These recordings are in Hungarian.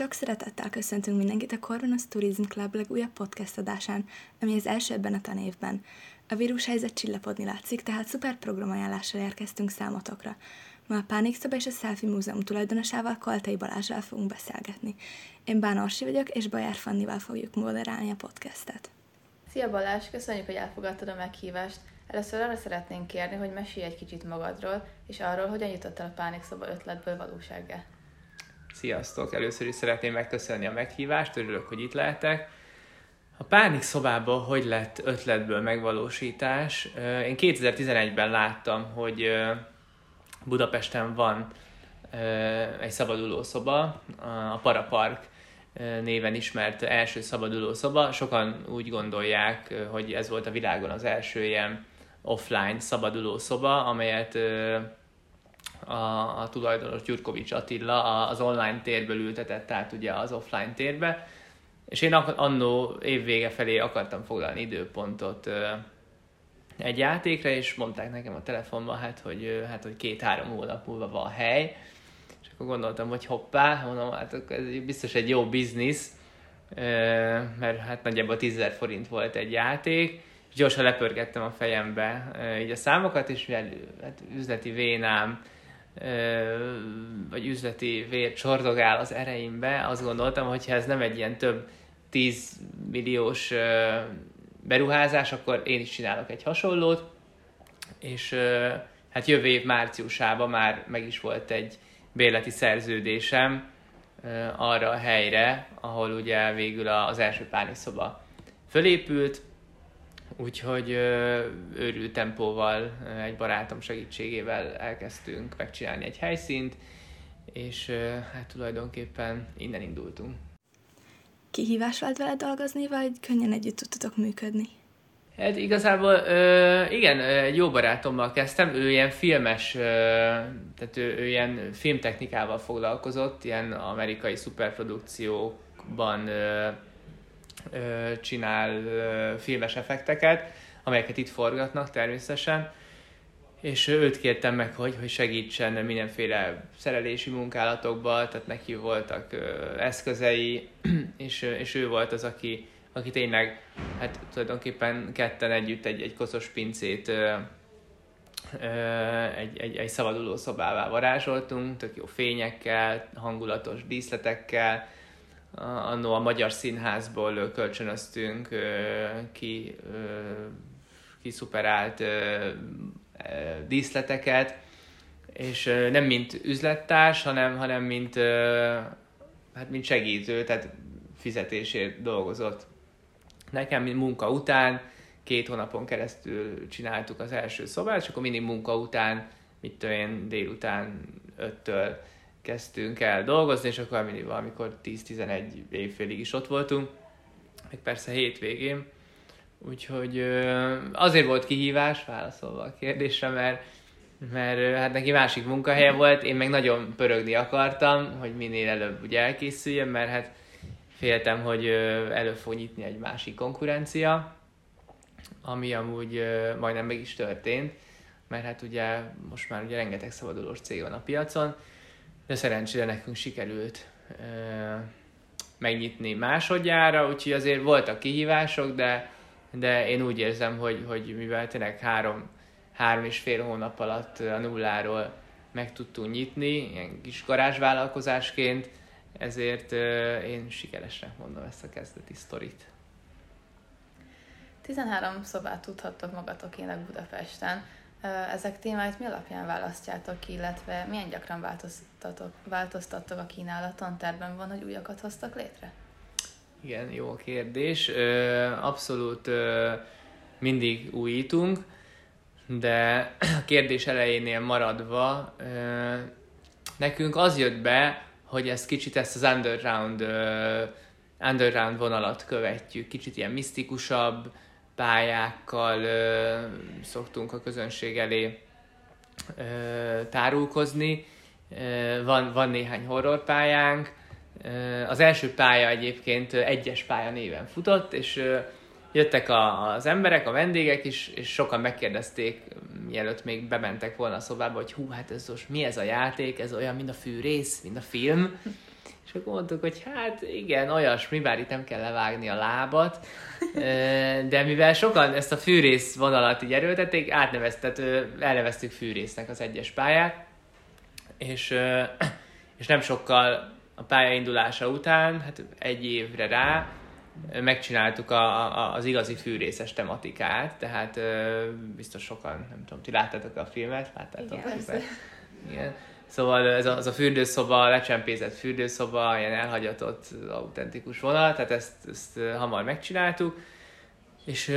Sok szeretettel köszöntünk mindenkit a Coronas Tourism Club legújabb podcast adásán, ami az első ebben a tanévben. A vírushelyzet csillapodni látszik, tehát szuper programajánlással érkeztünk számotokra. Ma a Pánikszoba és a Selfie Múzeum tulajdonosával, Kaltai Balázsral fogunk beszélgetni. Én Bán Orsi vagyok, és Bajár Fannival fogjuk moderálni a podcastet. Szia Balázs, köszönjük, hogy elfogadtad a meghívást. Először arra szeretnénk kérni, hogy mesélj egy kicsit magadról, és arról, hogyan jutottál a Pánikszoba ötletből valósággá. Sziasztok! Először is szeretném megköszönni a meghívást, örülök, hogy itt lehetek. A pánik szobában hogy lett ötletből megvalósítás? Én 2011-ben láttam, hogy Budapesten van egy szabaduló szoba, a Parapark néven ismert első szabaduló szoba. Sokan úgy gondolják, hogy ez volt a világon az első ilyen offline szabaduló szoba, amelyet a, a tulajdonos Gyurkovics Attila az online térből ültetett át ugye az offline térbe, és én annó évvége felé akartam foglalni időpontot egy játékra, és mondták nekem a telefonban, hát, hogy, hát, hogy két-három hónap múlva van hely, és akkor gondoltam, hogy hoppá, mondom, hát ez biztos egy jó biznisz, mert hát nagyjából 10 forint volt egy játék, gyorsan lepörgettem a fejembe így a számokat, és mivel hát üzleti vénám, vagy üzleti vér csordogál az ereimbe, azt gondoltam, hogy ha ez nem egy ilyen több 10 milliós beruházás, akkor én is csinálok egy hasonlót, és hát jövő év márciusában már meg is volt egy bérleti szerződésem arra a helyre, ahol ugye végül az első pániszoba fölépült, Úgyhogy őrült tempóval egy barátom segítségével elkezdtünk megcsinálni egy helyszínt, és hát tulajdonképpen innen indultunk. Kihívás volt vele dolgozni, vagy könnyen együtt tudtatok működni? Hát igazából ö, igen, egy jó barátommal kezdtem, ő ilyen filmes, ö, tehát ő, ő ilyen filmtechnikával foglalkozott, ilyen amerikai szuperprodukciókban ö, csinál filmes effekteket, amelyeket itt forgatnak természetesen, és őt kértem meg, hogy, hogy segítsen mindenféle szerelési munkálatokba, tehát neki voltak eszközei, és, és ő volt az, aki, aki tényleg, hát tulajdonképpen ketten együtt egy, egy koszos pincét egy, egy, egy szabaduló szobává varázsoltunk, tök jó fényekkel, hangulatos díszletekkel, annó a Magyar Színházból kölcsönöztünk ki, ki szuperált díszleteket, és nem mint üzlettárs, hanem, hanem mint, hát mint segítő, tehát fizetésért dolgozott. Nekem munka után, két hónapon keresztül csináltuk az első szobát, és akkor mindig munka után, mit én, délután öttől kezdtünk el dolgozni, és akkor mindig valamikor 10-11 évfélig is ott voltunk, meg persze hétvégén. Úgyhogy azért volt kihívás, válaszolva a kérdésre, mert, mert hát neki másik munkahelye volt, én meg nagyon pörögni akartam, hogy minél előbb ugye elkészüljön, mert hát féltem, hogy elő fog nyitni egy másik konkurencia, ami amúgy majdnem meg is történt, mert hát ugye most már ugye rengeteg szabadulós cég van a piacon, de szerencsére nekünk sikerült megnyitni másodjára, úgyhogy azért voltak kihívások, de, de én úgy érzem, hogy, hogy mivel tényleg három, három és fél hónap alatt a nulláról meg tudtunk nyitni, ilyen kis garázsvállalkozásként, ezért én sikeresnek mondom ezt a kezdeti sztorit. 13 szobát tudhattok magatokének Budapesten. Ezek témáit mi alapján választjátok ki, illetve milyen gyakran változtatok, változtattok a kínálaton? Terben van, hogy újakat hoztak létre? Igen, jó kérdés. Abszolút mindig újítunk, de a kérdés elejénél maradva, nekünk az jött be, hogy ezt kicsit ezt az underground, underground vonalat követjük, kicsit ilyen misztikusabb, pályákkal ö, szoktunk a közönség elé ö, tárulkozni. Ö, van, van néhány horror pályánk. Ö, az első pálya egyébként egyes pálya néven futott, és ö, jöttek a, az emberek, a vendégek is, és sokan megkérdezték, mielőtt még bementek volna a szobába, hogy hú, hát ez most mi ez a játék, ez olyan, mint a fűrész, mint a film. És akkor mondtuk, hogy hát igen, olyasmi, bár itt nem kell levágni a lábat, de mivel sokan ezt a fűrész vonalat így erőltették, átneveztet, elneveztük fűrésznek az egyes pályát, és, és nem sokkal a pályaindulása után, hát egy évre rá, megcsináltuk a, a, az igazi fűrészes tematikát, tehát biztos sokan, nem tudom, ti láttátok a filmet? Láttátok? Igen, Igen. Szóval ez a, az a fürdőszoba, lecsempézett fürdőszoba, ilyen elhagyatott, autentikus vonal, tehát ezt, ezt hamar megcsináltuk, és,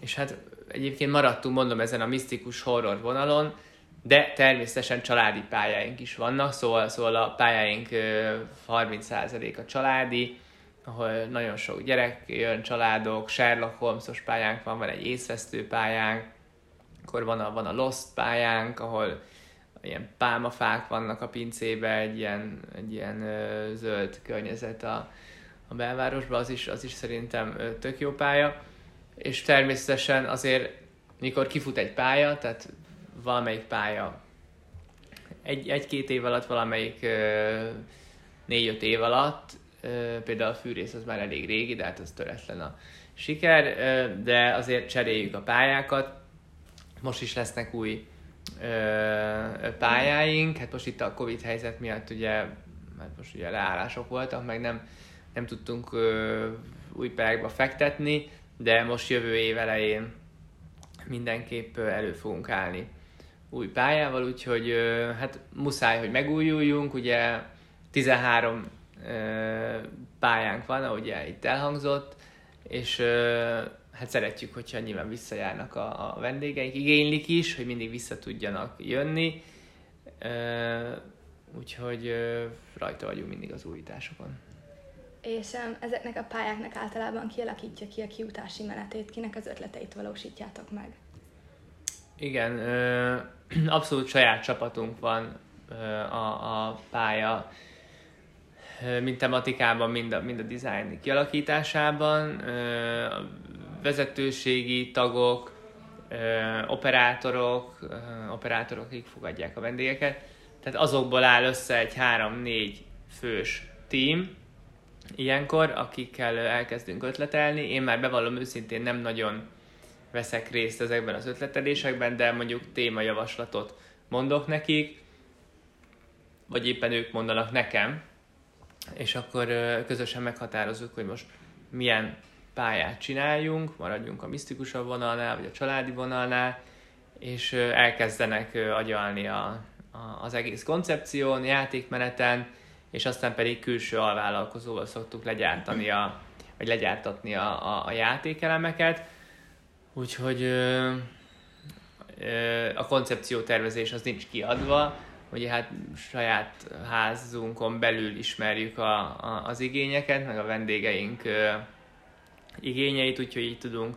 és hát egyébként maradtunk, mondom, ezen a misztikus horror vonalon, de természetesen családi pályáink is vannak, szóval, szóval a pályáink 30% a családi, ahol nagyon sok gyerek jön, családok, Sherlock Holmesos pályánk van, van egy észvesztő pályánk, akkor van a, van a Lost pályánk, ahol ilyen pálmafák vannak a pincébe, egy ilyen, egy ilyen ö, zöld környezet a, a belvárosban, az is, az is szerintem ö, tök jó pálya. És természetesen azért, mikor kifut egy pálya, tehát valamelyik pálya egy, egy-két év alatt, valamelyik négy-öt év alatt, ö, például a fűrész az már elég régi, de hát az töretlen a siker, ö, de azért cseréljük a pályákat. Most is lesznek új pályáink. Hát most itt a Covid helyzet miatt ugye, hát most ugye leállások voltak, meg nem, nem tudtunk új pályákba fektetni, de most jövő év elején mindenképp elő fogunk állni új pályával, úgyhogy hát muszáj, hogy megújuljunk, ugye 13 pályánk van, ahogy itt elhangzott, és hát szeretjük, hogyha nyilván visszajárnak a, a vendégeink, igénylik is, hogy mindig vissza tudjanak jönni, úgyhogy rajta vagyunk mindig az újításokon. És um, ezeknek a pályáknak általában kialakítja ki a kiutási menetét, kinek az ötleteit valósítjátok meg? Igen, ö, abszolút saját csapatunk van ö, a, a pálya mind tematikában, mind a, mind a design kialakításában. Ö, vezetőségi tagok, operátorok, operátorok, akik fogadják a vendégeket. Tehát azokból áll össze egy 3-4 fős team, ilyenkor, akikkel elkezdünk ötletelni. Én már bevallom őszintén nem nagyon veszek részt ezekben az ötletelésekben, de mondjuk témajavaslatot mondok nekik, vagy éppen ők mondanak nekem, és akkor közösen meghatározzuk, hogy most milyen pályát csináljunk, maradjunk a misztikusabb vonalnál, vagy a családi vonalnál, és elkezdenek agyalni a, a, az egész koncepción, játékmeneten, és aztán pedig külső alvállalkozóval szoktuk legyártani a, vagy legyártatni a, a, a játékelemeket. Úgyhogy ö, ö, a koncepció tervezés az nincs kiadva, ugye hát saját házunkon belül ismerjük a, a, az igényeket, meg a vendégeink ö, igényeit, úgyhogy így tudunk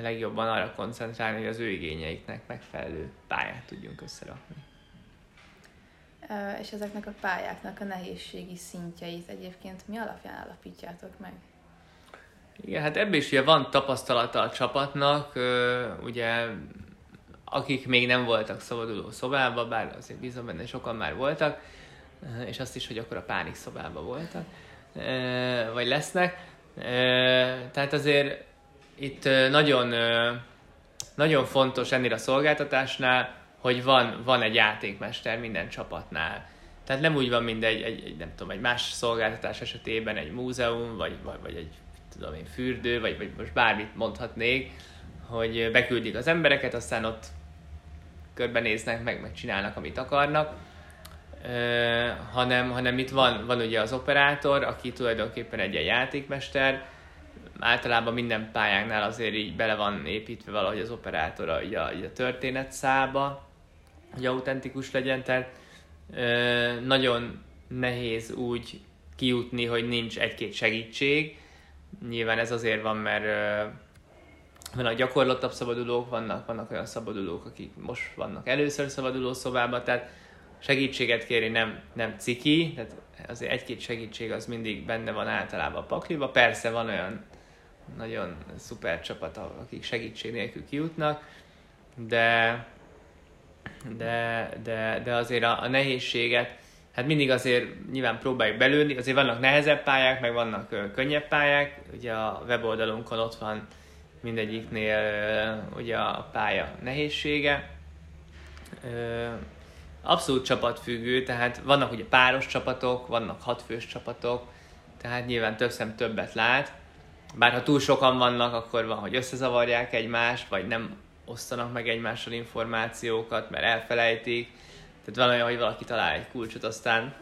legjobban arra koncentrálni, hogy az ő igényeiknek megfelelő pályát tudjunk összerakni. És ezeknek a pályáknak a nehézségi szintjeit egyébként mi alapján alapítjátok meg? Igen, hát ebből is ugye van tapasztalata a csapatnak, ugye akik még nem voltak szabaduló szobába, bár azért bízom benne, sokan már voltak, és azt is, hogy akkor a pánik szobába voltak, vagy lesznek. Tehát azért itt nagyon, nagyon fontos ennél a szolgáltatásnál, hogy van, van egy játékmester minden csapatnál. Tehát nem úgy van, mint egy, egy, egy, nem tudom, egy más szolgáltatás esetében egy múzeum, vagy, vagy, vagy egy tudom én, fürdő, vagy, vagy most bármit mondhatnék, hogy beküldik az embereket, aztán ott körbenéznek, meg, meg csinálnak, amit akarnak hanem, hanem itt van, van ugye az operátor, aki tulajdonképpen egy ilyen játékmester, általában minden pályánknál azért így bele van építve valahogy az operátor a, a, a történet szába, hogy autentikus legyen, tehát ö, nagyon nehéz úgy kijutni, hogy nincs egy-két segítség. Nyilván ez azért van, mert ö, vannak gyakorlottabb szabadulók, vannak, vannak olyan szabadulók, akik most vannak először szabaduló szobában, tehát segítséget kérni nem, nem ciki, tehát azért egy-két segítség az mindig benne van általában a pakliba. Persze van olyan nagyon szuper csapat, akik segítség nélkül kijutnak, de, de, de, de azért a, a nehézséget, hát mindig azért nyilván próbáljuk belőni, azért vannak nehezebb pályák, meg vannak ö, könnyebb pályák, ugye a weboldalunkon ott van mindegyiknél ö, ugye a pálya nehézsége. Ö, abszolút csapatfüggő, tehát vannak ugye páros csapatok, vannak hatfős csapatok, tehát nyilván több szem többet lát. Bár ha túl sokan vannak, akkor van, hogy összezavarják egymást, vagy nem osztanak meg egymással információkat, mert elfelejtik. Tehát van olyan, hogy valaki talál egy kulcsot, aztán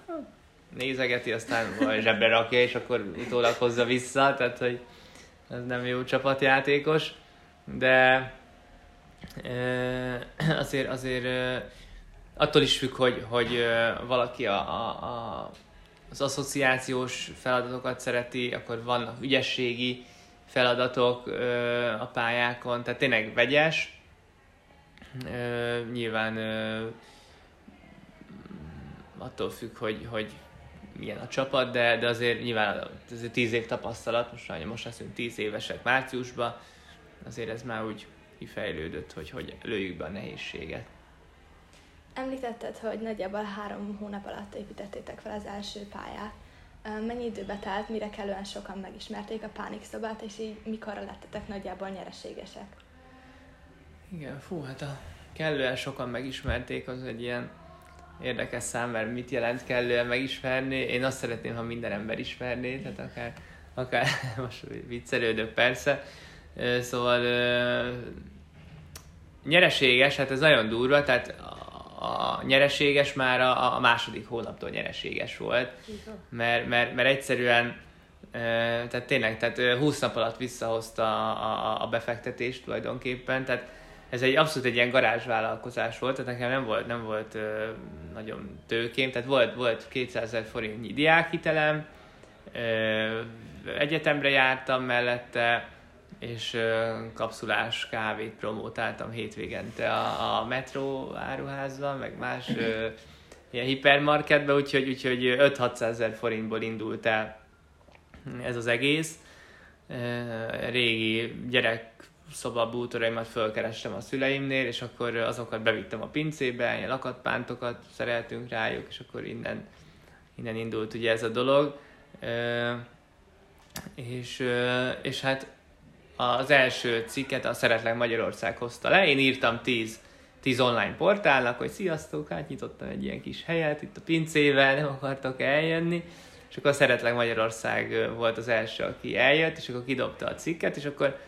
nézegeti, aztán vagy zsebre rakja, és akkor utólag hozza vissza, tehát hogy ez nem jó csapatjátékos, de azért, azért attól is függ, hogy, hogy valaki a, a, a, az asszociációs feladatokat szereti, akkor vannak ügyességi feladatok a pályákon, tehát tényleg vegyes. Nyilván attól függ, hogy, hogy milyen a csapat, de, de azért nyilván ez tíz év tapasztalat, most, most leszünk tíz évesek márciusban, azért ez már úgy kifejlődött, hogy, hogy lőjük be a nehézséget. Említetted, hogy nagyjából három hónap alatt építettétek fel az első pályát. Mennyi időbe telt, mire kellően sokan megismerték a pánikszobát, és így mikorra lettetek nagyjából nyereségesek? Igen, fú, hát a kellően sokan megismerték, az egy ilyen érdekes szám, mert mit jelent kellően megismerni. Én azt szeretném, ha minden ember ismerné, tehát akár, akár most viccelődök persze. Szóval nyereséges, hát ez nagyon durva, tehát a nyereséges már a, a második hónaptól nyereséges volt, mert, mert, mert egyszerűen tehát tényleg, tehát 20 nap alatt visszahozta a, a, a befektetést tulajdonképpen, tehát ez egy abszolút egy ilyen garázsvállalkozás volt, tehát nekem nem volt, nem volt ö, nagyon tőkém, tehát volt, volt 200 ezer forintnyi diákhitelem, ö, egyetemre jártam mellette, és kapszulás kávét promótáltam hétvégente a, a metró áruházban, meg más ö, ilyen hipermarketben, úgyhogy, úgyhogy 5-600 ezer forintból indult el ez az egész. Régi gyerek szoba bútoraimat fölkerestem a szüleimnél, és akkor azokat bevittem a pincébe, ilyen lakatpántokat szereltünk rájuk, és akkor innen, innen indult ugye ez a dolog. És, és hát az első cikket a Szeretlek Magyarország hozta le, én írtam 10 10 online portálnak, hogy sziasztok, hát nyitottam egy ilyen kis helyet itt a pincével, nem akartok eljönni, és akkor Szeretlek Magyarország volt az első, aki eljött, és akkor kidobta a cikket, és akkor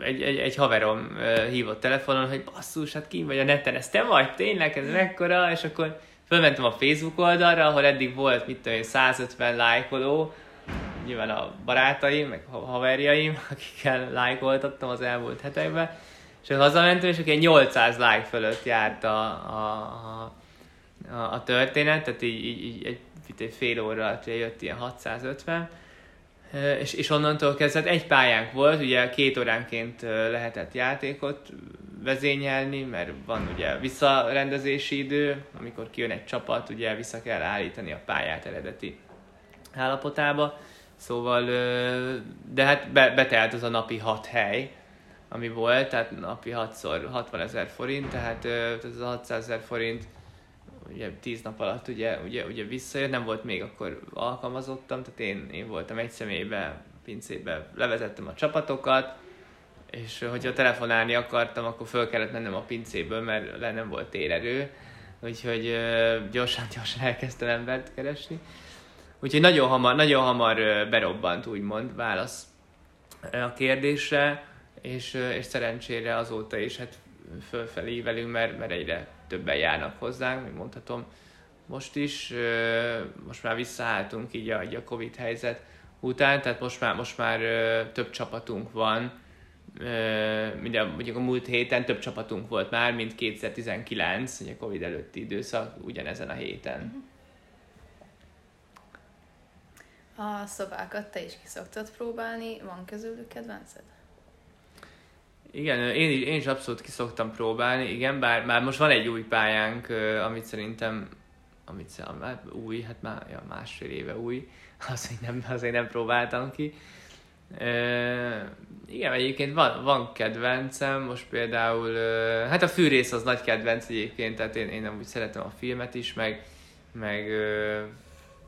egy, egy, egy haverom hívott telefonon, hogy basszus, hát ki vagy a neten, ez te vagy? Tényleg, ez mekkora? És akkor fölmentem a Facebook oldalra, ahol eddig volt, mit tudom én, 150 lájkoló, nyilván a barátaim, meg a haverjaim, akikkel lájkoltattam az elmúlt hetekben, és hazamentem, és akkor 800 like fölött járt a, a, a, a történet, tehát így, így, így egy, egy fél óra jött ilyen 650, és, és onnantól kezdve egy pályánk volt, ugye két óránként lehetett játékot vezényelni, mert van ugye visszarendezési idő, amikor kijön egy csapat, ugye vissza kell állítani a pályát eredeti állapotába, szóval, de hát be, betelt az a napi hat hely, ami volt, tehát napi 6-szor 60 ezer forint, tehát ez a 600 ezer forint ugye 10 nap alatt ugye, ugye, ugye visszajött, nem volt még akkor alkalmazottam, tehát én, én voltam egy személybe, pincébe, levezettem a csapatokat, és hogyha telefonálni akartam, akkor föl kellett mennem a pincéből, mert le nem volt térerő, úgyhogy gyorsan, gyorsan elkezdtem embert keresni. Úgyhogy nagyon hamar, nagyon hamar berobbant, úgymond, válasz a kérdésre, és, és szerencsére azóta is hát fölfelé velünk, mert, mert egyre többen járnak hozzánk, még mondhatom most is, most már visszaálltunk így a, így a Covid helyzet után, tehát most már, most már több csapatunk van, minden, mondjuk a múlt héten több csapatunk volt már, mint 2019, ugye Covid előtti időszak, ugyanezen a héten. A szobákat te is ki szoktad próbálni, van közülük kedvenced? Igen, én, is, én is abszolút ki szoktam próbálni, igen, bár már most van egy új pályánk, amit szerintem, amit már új, hát már ja, másfél éve új, az hogy nem, azért nem próbáltam ki. E, igen, egyébként van, van kedvencem, most például, hát a fűrész az nagy kedvenc egyébként, tehát én, én úgy szeretem a filmet is, meg, meg,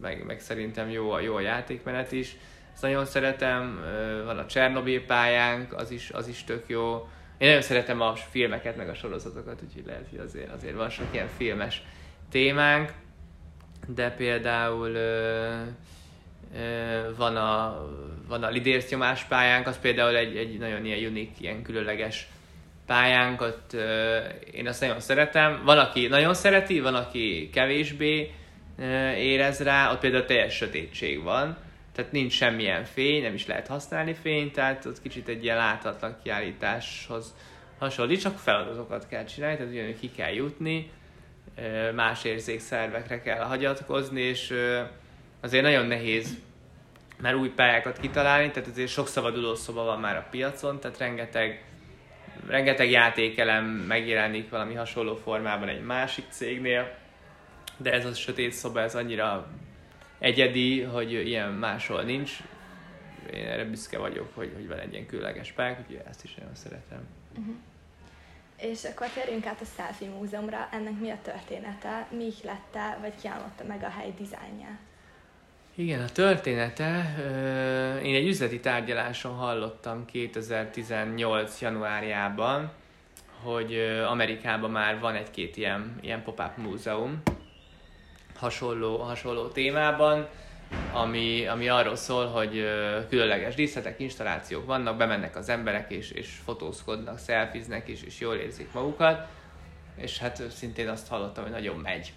meg, meg szerintem jó jó a játékmenet is. Ezt nagyon szeretem, van a Csernobyl pályánk, az is, az is tök jó. Én nagyon szeretem a filmeket, meg a sorozatokat, úgyhogy lehet, hogy azért, azért van sok ilyen filmes témánk, de például ö, ö, van a, van a lidérc nyomás pályánk, az például egy, egy nagyon ilyen unik, ilyen különleges pályánk, ott ö, én azt nagyon szeretem. Van, aki nagyon szereti, van, aki kevésbé érez rá, ott például teljes sötétség van, tehát nincs semmilyen fény, nem is lehet használni fényt, tehát ott kicsit egy ilyen láthatlan kiállításhoz hasonlít, csak feladatokat kell csinálni, tehát ugyanúgy ki kell jutni, más érzékszervekre kell hagyatkozni, és azért nagyon nehéz már új pályákat kitalálni, tehát azért sok szabaduló szoba van már a piacon, tehát rengeteg, rengeteg játékelem megjelenik valami hasonló formában egy másik cégnél, de ez a sötét szoba, ez annyira egyedi, hogy ilyen máshol nincs. Én erre büszke vagyok, hogy, hogy van egy ilyen különleges pályak, úgyhogy ezt is nagyon szeretem. Uh-huh. És akkor térjünk át a Selfie Múzeumra. Ennek mi a története? Mi ihlette, vagy ki meg a hely dizájnját? Igen, a története, én egy üzleti tárgyaláson hallottam 2018. januárjában, hogy Amerikában már van egy-két ilyen, ilyen pop-up múzeum, hasonló, hasonló témában, ami, ami arról szól, hogy különleges díszletek, installációk vannak, bemennek az emberek és, és fotózkodnak, szelfiznek és, és jól érzik magukat, és hát szintén azt hallottam, hogy nagyon megy.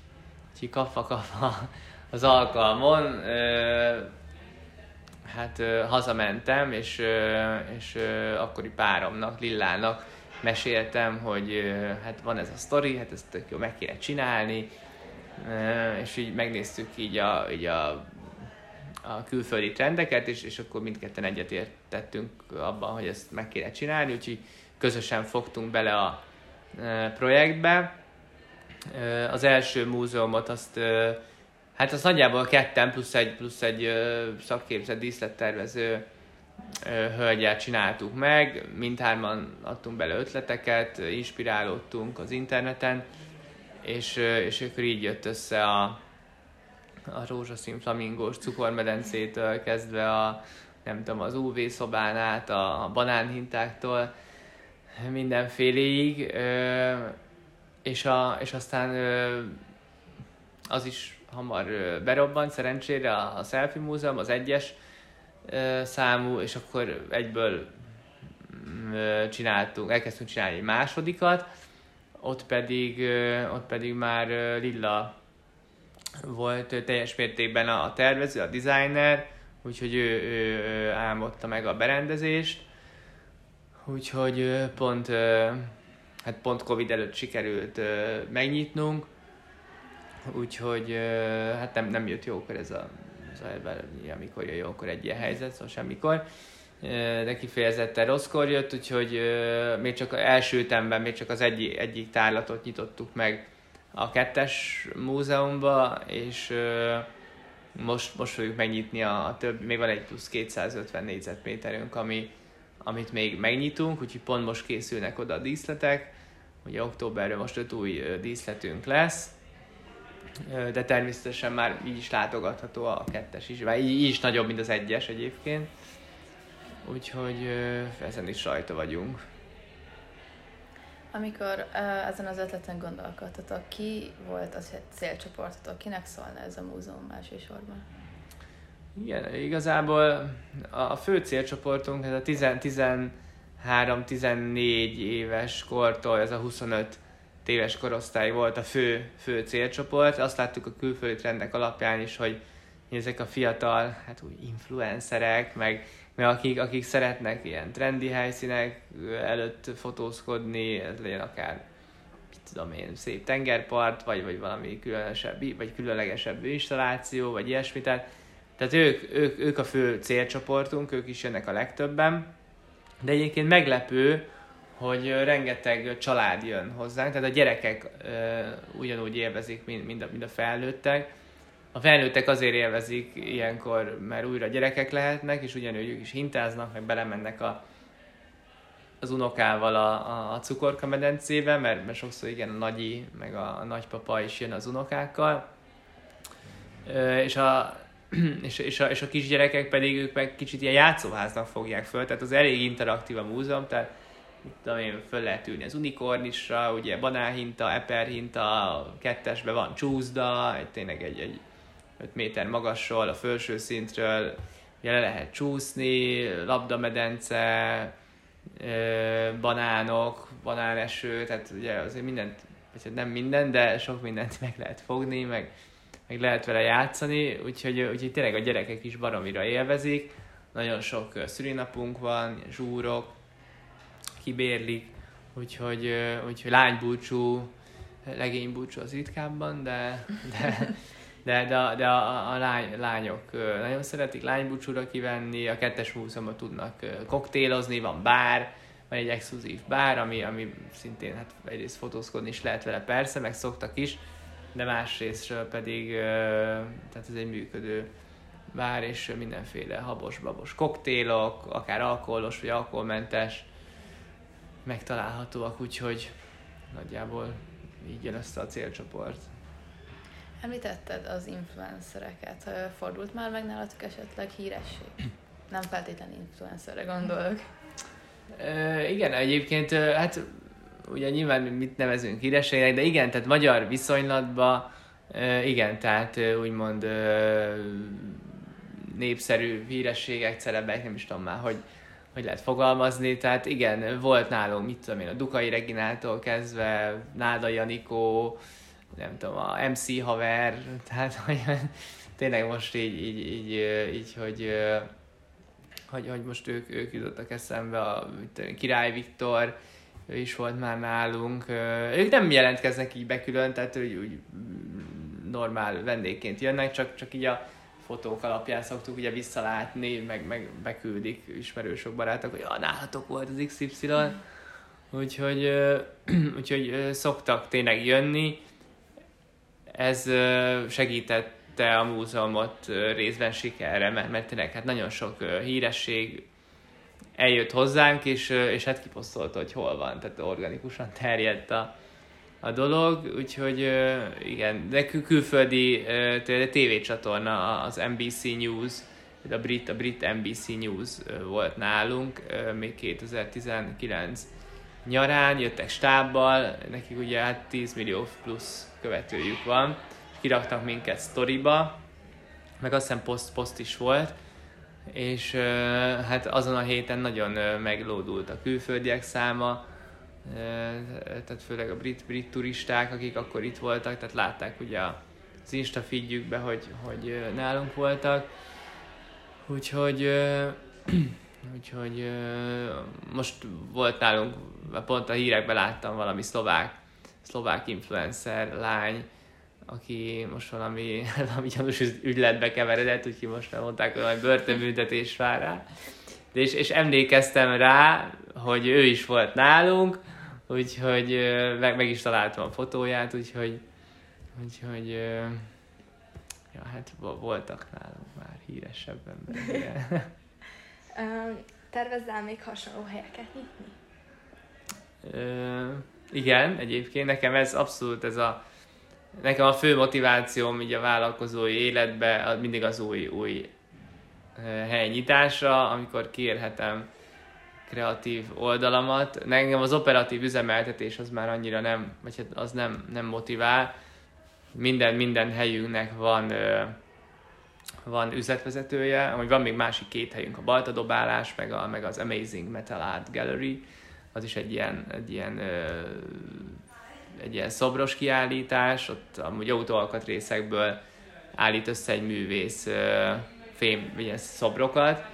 Úgyhogy kapva, kapva az alkalmon, hát hazamentem, és, és akkori páromnak, Lillának meséltem, hogy hát van ez a sztori, hát ezt tök jó meg kéne csinálni, és így megnéztük így a, így a a külföldi trendeket, és, és akkor mindketten egyetértettünk abban, hogy ezt meg kéne csinálni, úgyhogy közösen fogtunk bele a projektbe. Az első múzeumot azt, hát az nagyjából ketten plusz egy, plusz egy szakképzett díszlettervező hölgyel csináltuk meg, mindhárman adtunk bele ötleteket, inspirálódtunk az interneten, és, és akkor így jött össze a, a rózsaszín flamingós cukormedencétől kezdve a, nem tudom, az UV szobán át, a, banánhintáktól mindenféléig, ö, és, a, és aztán ö, az is hamar berobbant szerencsére a, a Selfie Múzeum, az egyes ö, számú, és akkor egyből ö, csináltunk, elkezdtünk csinálni egy másodikat, ott pedig, ott pedig már Lilla volt teljes mértékben a tervező, a designer, úgyhogy ő, ő, ő álmodta meg a berendezést, úgyhogy pont, hát pont Covid előtt sikerült megnyitnunk, úgyhogy hát nem, nem jött jókor ez a, ez a amikor jön jókor egy ilyen helyzet, szóval semmikor, de kifejezetten rosszkor jött, úgyhogy még csak első ütemben, még csak az egyik, egyik tárlatot nyitottuk meg a kettes múzeumba, és most, most fogjuk megnyitni a, a több, még van egy plusz 250 négyzetméterünk, ami, amit még megnyitunk, úgyhogy pont most készülnek oda a díszletek, ugye októberben most öt új díszletünk lesz, de természetesen már így is látogatható a kettes is, vagy így is nagyobb, mint az egyes egyébként, úgyhogy ezen is rajta vagyunk. Amikor uh, ezen az ötleten gondolkodtatok, ki volt az célcsoportotok, kinek szólna ez a múzeum elsősorban? Igen, igazából a fő célcsoportunk, ez a 13-14 éves kortól, ez a 25 éves korosztály volt a fő, fő célcsoport. Azt láttuk a külföldi trendek alapján is, hogy ezek a fiatal, hát úgy influencerek, meg mert akik, akik szeretnek ilyen trendi helyszínek előtt fotózkodni, ez legyen akár tudom én, szép tengerpart, vagy, vagy valami különösebb, vagy különlegesebb installáció, vagy ilyesmi. Tehát, tehát ők, ők, ők a fő célcsoportunk, ők is jönnek a legtöbben. De egyébként meglepő, hogy rengeteg család jön hozzánk, tehát a gyerekek ö, ugyanúgy élvezik, mint, mint, a, mint a felnőttek a felnőttek azért élvezik ilyenkor, mert újra gyerekek lehetnek, és ugyanúgy ők is hintáznak, meg belemennek a, az unokával a, a, a cukorka medencébe, mert, mert sokszor igen a nagyi, meg a, a nagypapa is jön az unokákkal, és a, és, és, a, és a kisgyerekek pedig ők meg kicsit ilyen játszóháznak fogják föl, tehát az elég interaktív a múzeum, tehát mit tudom én, föl lehet ülni az unikornisra, ugye banánhinta, eperhinta, kettesbe van csúszda, egy, tényleg egy, egy 5 méter magasról, a felső szintről, ugye le lehet csúszni, labdamedence, banánok, banáneső, tehát ugye azért mindent, vagy hát nem minden, de sok mindent meg lehet fogni, meg, meg lehet vele játszani, úgyhogy, úgyhogy tényleg a gyerekek is baromira élvezik, nagyon sok szülinapunk van, zsúrok, kibérlik, úgyhogy, úgyhogy lánybúcsú, legénybúcsú az ritkábban, de, de, de, de, de a, a lány, lányok nagyon szeretik lánybúcsúra kivenni, a kettes múzeumban tudnak koktélozni, van bár, van egy exkluzív bár, ami, ami szintén hát egyrészt fotózkodni is lehet vele persze, meg szoktak is, de másrésztről pedig tehát ez egy működő bár, és mindenféle habos-babos koktélok, akár alkoholos vagy alkoholmentes megtalálhatóak, úgyhogy nagyjából így jön össze a célcsoport. Említetted az influencereket. Fordult már meg nálatok esetleg híresség? Nem feltétlenül influencerre gondolok. Igen, egyébként hát ugye nyilván mit nevezünk hírességnek, de igen, tehát magyar viszonylatban igen, tehát úgymond népszerű hírességek, celebek, nem is tudom már, hogy, hogy lehet fogalmazni, tehát igen, volt nálunk, mit tudom én, a Dukai Reginától kezdve, Náda Janikó, nem tudom, a MC haver, tehát hogy tényleg most így, így, így, így hogy, hogy, hogy most ők, ők jutottak eszembe, a Király Viktor, ő is volt már nálunk. Ők nem jelentkeznek így bekülön, tehát úgy, úgy normál vendégként jönnek, csak, csak így a fotók alapján szoktuk ugye visszalátni, meg, meg beküldik ismerősök, barátok, hogy ja, nálatok volt az XY. Úgyhogy, úgyhogy szoktak tényleg jönni, ez segítette a múzeumot részben sikerre, mert, mert tényleg hát nagyon sok híresség eljött hozzánk, és, és hát kiposztolta, hogy hol van, tehát organikusan terjedt a, a dolog, úgyhogy igen, de kül- külföldi tévécsatorna, az NBC News, a brit, a brit NBC News volt nálunk, még 2019 nyarán, jöttek stábbal, nekik ugye hát 10 millió plusz követőjük van, kiraktak minket sztoriba, meg azt hiszem poszt, poszt is volt, és hát azon a héten nagyon meglódult a külföldiek száma, tehát főleg a brit, brit turisták, akik akkor itt voltak, tehát látták ugye az Insta feedjükbe, hogy, hogy nálunk voltak, úgyhogy úgyhogy most volt nálunk, pont a hírekben láttam valami szlovák szlovák influencer lány, aki most valami, valami gyanús ügyletbe keveredett, úgyhogy most mondták, hogy valami börtönbüntetés vár rá. De és, és emlékeztem rá, hogy ő is volt nálunk, úgyhogy meg, meg is találtam a fotóját, úgyhogy, úgyhogy ja, hát voltak nálunk már híresebb emberek. Tervezzel még hasonló helyeket nyitni? Igen, egyébként nekem ez abszolút ez a nekem a fő motivációm így a vállalkozói életbe mindig az új, új hely nyitása, amikor kérhetem kreatív oldalamat. Nekem az operatív üzemeltetés az már annyira nem, vagy hát az nem, nem motivál. Minden, minden helyünknek van van üzletvezetője, vagy van még másik két helyünk, a Baltadobálás, meg, a, meg az Amazing Metal Art Gallery, az is egy ilyen, egy ilyen, egy ilyen szobros kiállítás, ott amúgy autóalkatrészekből állít össze egy művész fém, ilyen szobrokat,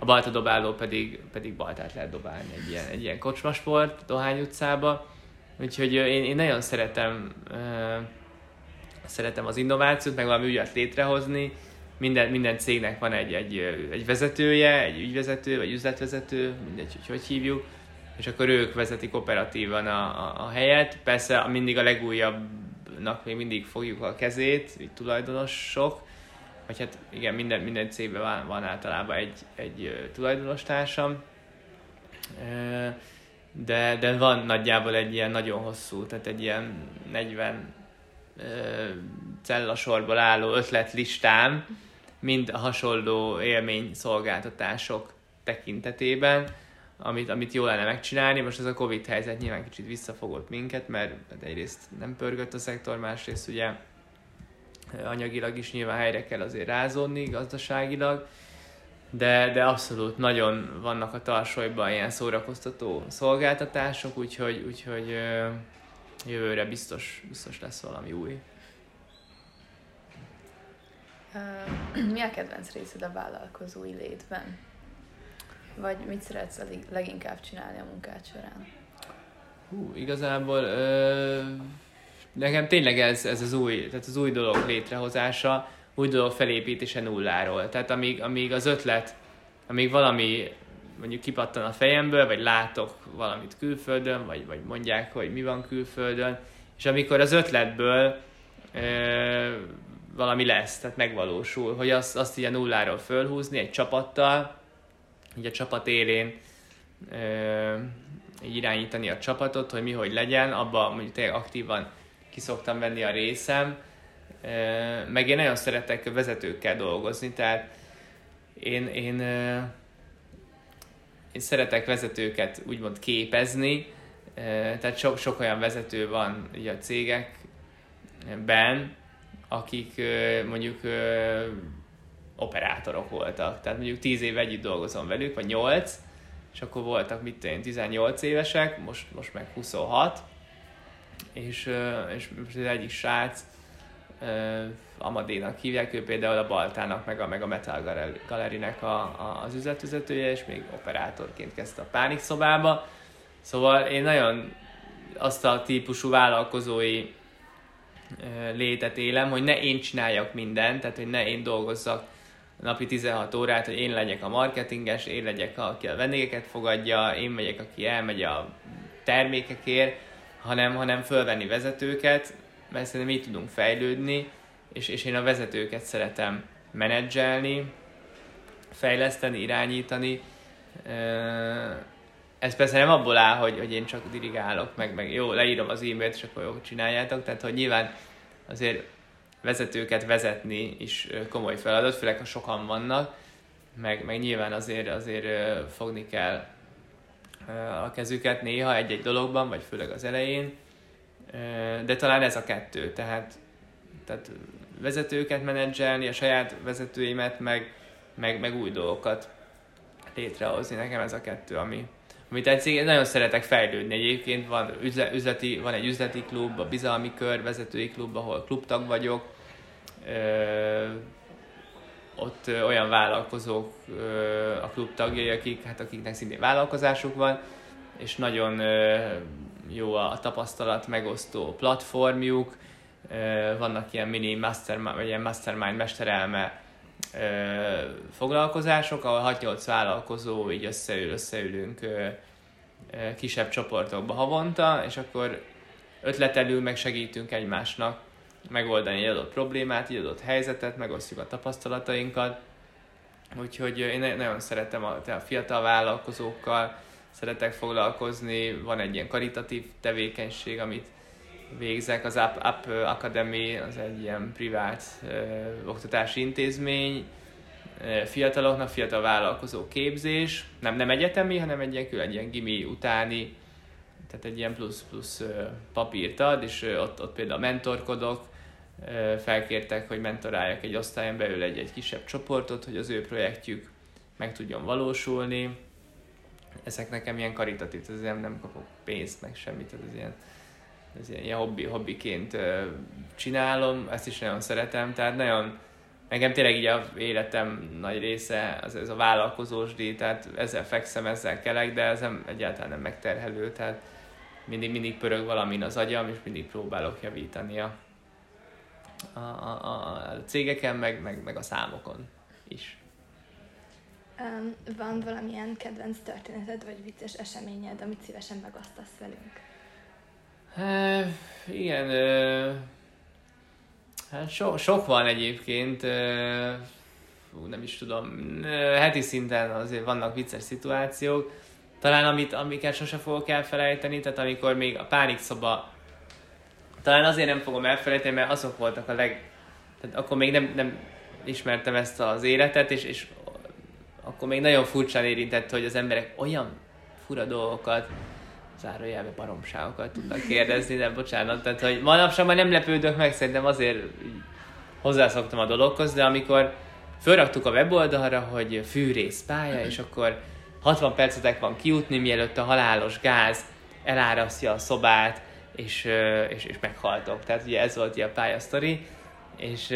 a balta dobáló pedig, pedig baltát lehet dobálni egy ilyen, egy ilyen kocsmasport Dohány utcába. Úgyhogy én, én nagyon szeretem, uh, szeretem az innovációt, meg valami ügyet létrehozni. Minden, minden cégnek van egy, egy, egy vezetője, egy ügyvezető, vagy üzletvezető, mindegy, hogy hogy hívjuk és akkor ők vezetik operatívan a, a, a helyet. Persze mindig a legújabbnak még mindig fogjuk a kezét, így tulajdonosok, vagy hát igen, minden, minden cégben van, van általában egy, egy tulajdonostársam, de, de van nagyjából egy ilyen nagyon hosszú, tehát egy ilyen 40 cellasorból álló ötletlistám, mind a hasonló élmény szolgáltatások tekintetében, amit, amit jól lenne megcsinálni. Most ez a Covid helyzet nyilván kicsit visszafogott minket, mert egyrészt nem pörgött a szektor, másrészt ugye anyagilag is nyilván helyre kell azért rázódni, gazdaságilag, de, de abszolút nagyon vannak a tarsolyban ilyen szórakoztató szolgáltatások, úgyhogy, úgyhogy jövőre biztos, biztos lesz valami új. Mi a kedvenc részed a vállalkozói létben? Vagy mit szeretsz leginkább csinálni a munkád során? Hú, igazából ö, nekem tényleg ez, ez az új, tehát az új dolog létrehozása, új dolog felépítése nulláról. Tehát amíg, amíg az ötlet, amíg valami mondjuk kipattan a fejemből, vagy látok valamit külföldön, vagy, vagy mondják, hogy mi van külföldön, és amikor az ötletből ö, valami lesz, tehát megvalósul, hogy azt, azt a nulláról fölhúzni egy csapattal, így a csapat élén ö, így irányítani a csapatot, hogy mi hogy legyen, abban mondjuk tényleg aktívan ki szoktam venni a részem, ö, meg én nagyon szeretek vezetőkkel dolgozni, tehát én, én, ö, én szeretek vezetőket úgymond képezni, ö, tehát sok, sok olyan vezető van így a cégekben, akik mondjuk operátorok voltak. Tehát mondjuk 10 év együtt dolgozom velük, vagy 8, és akkor voltak, mit én, 18 évesek, most, most meg 26, és, és most az egyik srác, Amadénak hívják, ő például a Baltának, meg a, meg a Metal Galerinek a, a, az üzletvezetője, és még operátorként kezdte a Pánik szobába. Szóval én nagyon azt a típusú vállalkozói létet élem, hogy ne én csináljak mindent, tehát hogy ne én dolgozzak napi 16 órát, hogy én legyek a marketinges, én legyek, aki a vendégeket fogadja, én megyek, aki elmegy a termékekért, hanem, hanem fölvenni vezetőket, mert szerintem így tudunk fejlődni, és, és én a vezetőket szeretem menedzselni, fejleszteni, irányítani. Ez persze nem abból áll, hogy, hogy én csak dirigálok, meg, meg jó, leírom az e-mailt, és akkor jó, csináljátok, tehát hogy nyilván azért vezetőket vezetni is komoly feladat, főleg ha sokan vannak, meg, meg nyilván azért, azért fogni kell a kezüket néha egy-egy dologban, vagy főleg az elején, de talán ez a kettő, tehát, tehát vezetőket menedzselni, a saját vezetőimet, meg, meg, meg új dolgokat létrehozni. Nekem ez a kettő, ami, ami tetszik. Nagyon szeretek fejlődni egyébként. Van, üzleti, van egy üzleti klub, a bizalmi kör, vezetői klub, ahol klubtag vagyok. Ö, ott olyan vállalkozók ö, a klub tagjai, akik, hát akiknek szintén vállalkozásuk van, és nagyon ö, jó a tapasztalat megosztó platformjuk. Vannak ilyen mini mastermind, vagy ilyen mastermind mesterelme foglalkozások, ahol 6-8 vállalkozó így összeül, összeülünk kisebb csoportokba havonta, és akkor ötletelünk, meg segítünk egymásnak megoldani egy adott problémát, egy adott helyzetet, megosztjuk a tapasztalatainkat. Úgyhogy én nagyon szeretem a, a fiatal vállalkozókkal, szeretek foglalkozni, van egy ilyen karitatív tevékenység, amit végzek, az Up, Up Academy, az egy ilyen privát ö, oktatási intézmény, fiataloknak, fiatal vállalkozó képzés, nem, nem egyetemi, hanem egy ilyen külön, egy ilyen gimi utáni, tehát egy ilyen plusz-plusz papírt ad, és ott, ott például mentorkodok, felkértek, hogy mentoráljak egy osztályon belül egy, egy kisebb csoportot, hogy az ő projektjük meg tudjon valósulni. Ezek nekem ilyen karitatív, ez nem, nem kapok pénzt, meg semmit, ez ilyen ez ilyen, ilyen hobbi, hobbiként csinálom, ezt is nagyon szeretem, tehát nagyon, engem tényleg így a életem nagy része az ez a vállalkozós díj, tehát ezzel fekszem, ezzel kelek, de ez nem, egyáltalán nem megterhelő, tehát mindig, mindig pörög valamin az agyam, és mindig próbálok javítani a, a, a, a cégeken, meg, meg, meg a számokon is. Um, van valamilyen kedvenc történeted, vagy vicces eseményed, amit szívesen megosztasz velünk? Uh, igen, uh, hát so, sok van egyébként, nem is tudom, heti szinten azért vannak vicces szituációk, talán amit, amiket sose fogok elfelejteni, tehát amikor még a pánik szoba, talán azért nem fogom elfelejteni, mert azok voltak a leg, Tehát akkor még nem, nem ismertem ezt az életet, és, és akkor még nagyon furcsán érintett, hogy az emberek olyan fura dolgokat, zárójelbe baromságokat tudnak kérdezni, de bocsánat, tehát hogy manapság már nem lepődök meg, szerintem azért hozzászoktam a dologhoz, de amikor fölraktuk a weboldalra, hogy fűrész pálya, és akkor 60 percetek van kijutni, mielőtt a halálos gáz elárasztja a szobát, és, és, és meghaltok. Tehát ugye ez volt a pályasztori, és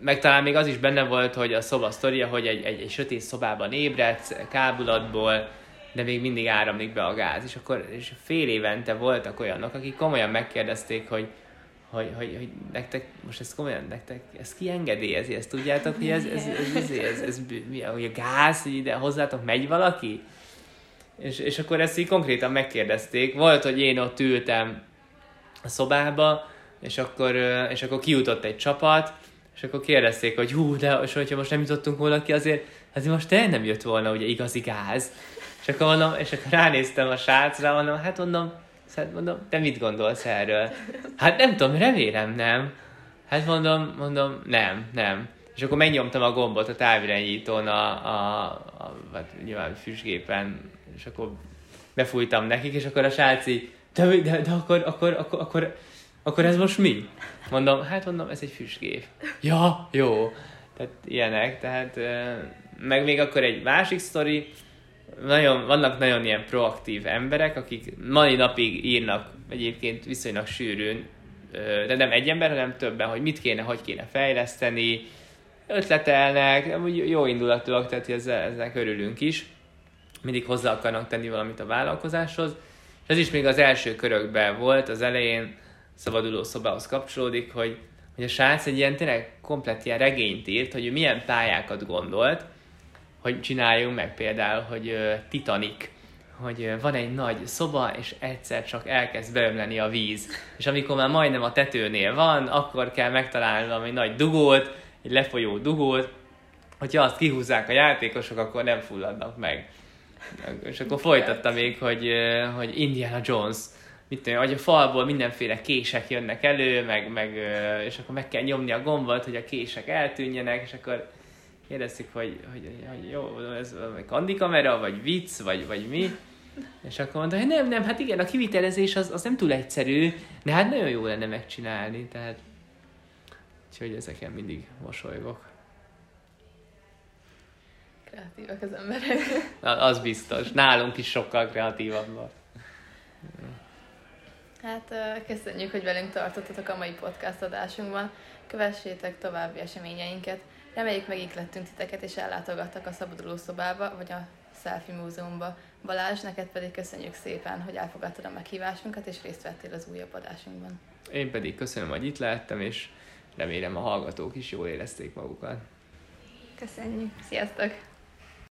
meg talán még az is benne volt, hogy a szoba sztoria, hogy egy, egy, egy sötét szobában ébredsz, kábulatból, de még mindig áramlik be a gáz. És akkor és fél évente voltak olyanok, akik komolyan megkérdezték, hogy, hogy, hogy, hogy nektek, most ez komolyan, nektek, ez ki engedélyezi, ezt tudjátok, hogy ez, ez, ez, ez, ez, ez, mi, hogy a gáz, hogy ide hozzátok megy valaki? És, és akkor ezt így konkrétan megkérdezték. Volt, hogy én ott ültem a szobába, és akkor, és akkor kijutott egy csapat, és akkor kérdezték, hogy hú, de és hogyha most nem jutottunk volna ki, azért, azért most tényleg nem jött volna ugye igazi gáz. És akkor mondom, és akkor ránéztem a srácra, mondom, hát mondom, hát mondom, te mit gondolsz erről? Hát nem tudom, remélem nem. Hát mondom, mondom, nem, nem. És akkor megnyomtam a gombot a távirányítón, a, a, a hát nyilván füstgépen, és akkor befújtam nekik, és akkor a sráci, de, de, de akkor, akkor, akkor, akkor, akkor ez most mi? Mondom, hát mondom, ez egy füstgép. Ja, jó. Tehát ilyenek, tehát meg még akkor egy másik sztori, nagyon, vannak nagyon ilyen proaktív emberek, akik mai napig írnak egyébként viszonylag sűrűn, de nem egy ember, hanem többen, hogy mit kéne, hogy kéne fejleszteni, ötletelnek, jó indulatúak, tehát ezzel, ezzel örülünk is. Mindig hozzá akarnak tenni valamit a vállalkozáshoz. És ez is még az első körökben volt, az elején szabaduló szobához kapcsolódik, hogy, hogy a srác egy ilyen tényleg komplet ilyen regényt írt, hogy ő milyen pályákat gondolt, hogy csináljunk meg például, hogy Titanic, hogy van egy nagy szoba, és egyszer csak elkezd beömleni a víz. És amikor már majdnem a tetőnél van, akkor kell megtalálni valami nagy dugót, egy lefolyó dugót, hogyha azt kihúzzák a játékosok, akkor nem fulladnak meg. És akkor folytatta még, hogy, hogy Indiana Jones, mit tudom, hogy a falból mindenféle kések jönnek elő, meg, meg, és akkor meg kell nyomni a gombot, hogy a kések eltűnjenek, és akkor kérdeztük, hogy, hogy, hogy jó, ez kandi kamera, vagy vicc, vagy, vagy mi. És akkor mondta, hogy nem, nem, hát igen, a kivitelezés az, az nem túl egyszerű, de hát nagyon jó lenne megcsinálni, tehát úgyhogy ezeken mindig mosolygok. Kreatívak az emberek. Az biztos. Nálunk is sokkal kreatívabbak. Hát köszönjük, hogy velünk tartottatok a mai podcast adásunkban. Kövessétek további eseményeinket. Reméljük megiklettünk titeket és ellátogattak a szabaduló szobába, vagy a Selfie Múzeumba. Balázs, neked pedig köszönjük szépen, hogy elfogadtad a meghívásunkat, és részt vettél az újabb adásunkban. Én pedig köszönöm, hogy itt lehettem, és remélem a hallgatók is jól érezték magukat. Köszönjük. Sziasztok!